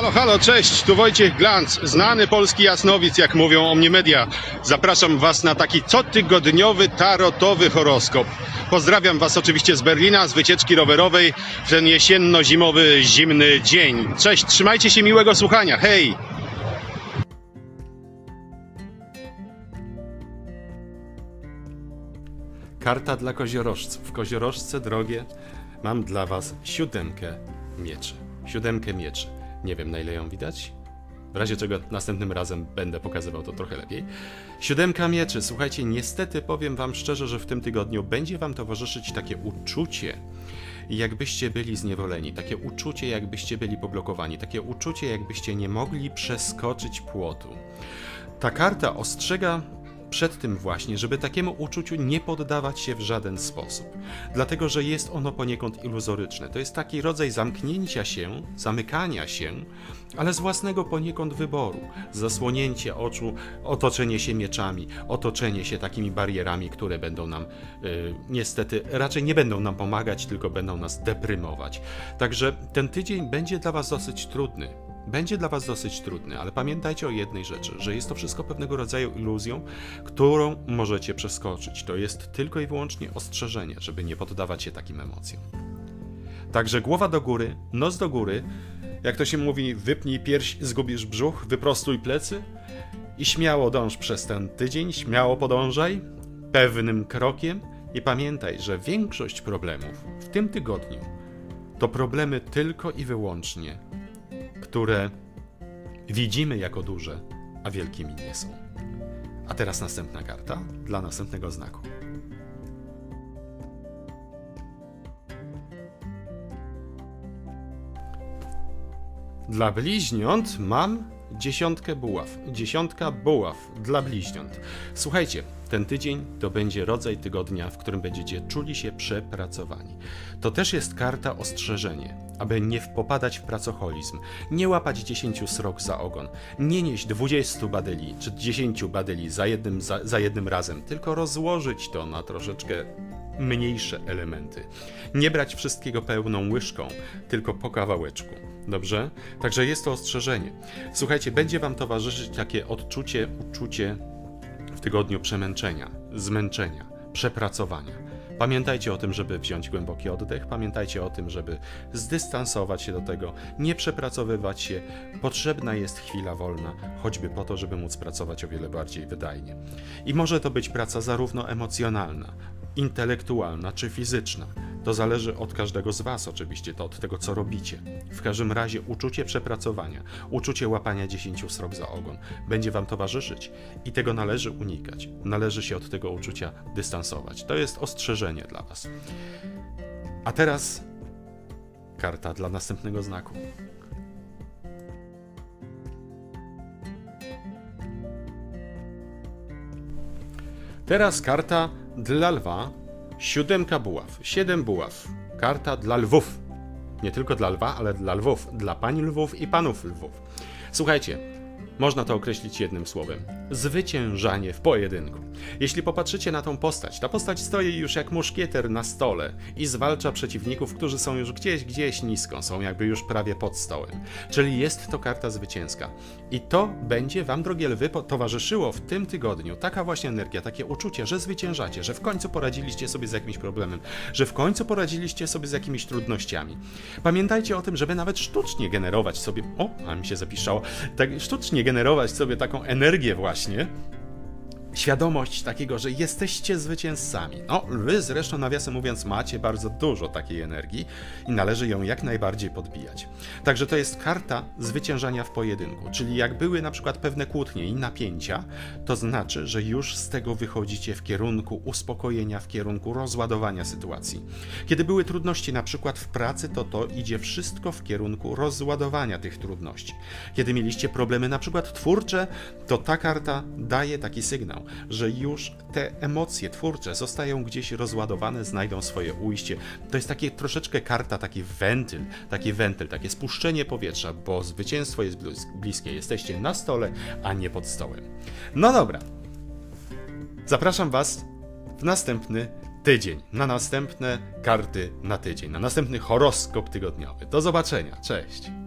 Halo, halo, cześć, tu Wojciech Glanc, znany polski jasnowic, jak mówią o mnie media. Zapraszam Was na taki cotygodniowy tarotowy horoskop. Pozdrawiam Was oczywiście z Berlina, z wycieczki rowerowej w ten jesienno-zimowy, zimny dzień. Cześć, trzymajcie się miłego słuchania, hej! Karta dla koziorożców. Koziorożce drogie, mam dla was siódemkę mieczy. Siódemkę mieczy. Nie wiem na ile ją widać. W razie czego następnym razem będę pokazywał to trochę lepiej. Siódemka mieczy. Słuchajcie, niestety powiem wam szczerze, że w tym tygodniu będzie wam towarzyszyć takie uczucie, jakbyście byli zniewoleni, takie uczucie, jakbyście byli poblokowani, takie uczucie, jakbyście nie mogli przeskoczyć płotu. Ta karta ostrzega przed tym właśnie, żeby takiemu uczuciu nie poddawać się w żaden sposób. Dlatego, że jest ono poniekąd iluzoryczne. To jest taki rodzaj zamknięcia się, zamykania się, ale z własnego poniekąd wyboru. Zasłonięcie oczu, otoczenie się mieczami, otoczenie się takimi barierami, które będą nam y, niestety raczej nie będą nam pomagać, tylko będą nas deprymować. Także ten tydzień będzie dla Was dosyć trudny. Będzie dla Was dosyć trudny, ale pamiętajcie o jednej rzeczy, że jest to wszystko pewnego rodzaju iluzją, którą możecie przeskoczyć. To jest tylko i wyłącznie ostrzeżenie, żeby nie poddawać się takim emocjom. Także głowa do góry, nos do góry, jak to się mówi, wypnij pierś, zgubisz brzuch, wyprostuj plecy i śmiało dąż przez ten tydzień, śmiało podążaj, pewnym krokiem i pamiętaj, że większość problemów w tym tygodniu to problemy tylko i wyłącznie które widzimy jako duże, a wielkimi nie są. A teraz następna karta dla następnego znaku. Dla bliźniąt mam dziesiątkę buław. Dziesiątka buław dla bliźniąt. Słuchajcie, ten tydzień to będzie rodzaj tygodnia, w którym będziecie czuli się przepracowani. To też jest karta ostrzeżenie, aby nie popadać w pracoholizm, nie łapać 10 srok za ogon, nie nieść 20 badyli czy 10 badyli za jednym, za, za jednym razem, tylko rozłożyć to na troszeczkę mniejsze elementy. Nie brać wszystkiego pełną łyżką, tylko po kawałeczku. Dobrze? Także jest to ostrzeżenie. Słuchajcie, będzie Wam towarzyszyć takie odczucie, uczucie w tygodniu przemęczenia, zmęczenia, przepracowania. Pamiętajcie o tym, żeby wziąć głęboki oddech, pamiętajcie o tym, żeby zdystansować się do tego, nie przepracowywać się. Potrzebna jest chwila wolna, choćby po to, żeby móc pracować o wiele bardziej wydajnie. I może to być praca zarówno emocjonalna, intelektualna czy fizyczna. To zależy od każdego z Was, oczywiście, to od tego, co robicie. W każdym razie uczucie przepracowania, uczucie łapania 10 srok za ogon będzie Wam towarzyszyć i tego należy unikać. Należy się od tego uczucia dystansować. To jest ostrzeżenie dla Was. A teraz karta dla następnego znaku. Teraz karta dla lwa Siódemka buław, siedem buław. Karta dla lwów. Nie tylko dla lwa, ale dla lwów. Dla pań lwów i panów lwów. Słuchajcie, można to określić jednym słowem: zwyciężanie w pojedynku. Jeśli popatrzycie na tą postać, ta postać stoi już jak muszkieter na stole i zwalcza przeciwników, którzy są już gdzieś, gdzieś nisko, są jakby już prawie pod stołem. Czyli jest to karta zwycięska. I to będzie Wam, drogie lwy, towarzyszyło w tym tygodniu. Taka właśnie energia, takie uczucie, że zwyciężacie, że w końcu poradziliście sobie z jakimś problemem, że w końcu poradziliście sobie z jakimiś trudnościami. Pamiętajcie o tym, żeby nawet sztucznie generować sobie. O, a mi się zapisało. Tak, sztucznie generować sobie taką energię właśnie, świadomość takiego, że jesteście zwycięzcami. No, wy zresztą, nawiasem mówiąc, macie bardzo dużo takiej energii i należy ją jak najbardziej podbijać. Także to jest karta zwyciężania w pojedynku, czyli jak były na przykład pewne kłótnie i napięcia, to znaczy, że już z tego wychodzicie w kierunku uspokojenia, w kierunku rozładowania sytuacji. Kiedy były trudności na przykład w pracy, to to idzie wszystko w kierunku rozładowania tych trudności. Kiedy mieliście problemy na przykład twórcze, to ta karta daje taki sygnał że już te emocje twórcze zostają gdzieś rozładowane, znajdą swoje ujście. To jest takie troszeczkę karta, taki wentyl, taki wentyl, takie spuszczenie powietrza, bo zwycięstwo jest bliskie. Jesteście na stole, a nie pod stołem. No dobra. Zapraszam Was w następny tydzień, na następne karty na tydzień, na następny horoskop tygodniowy. Do zobaczenia. Cześć.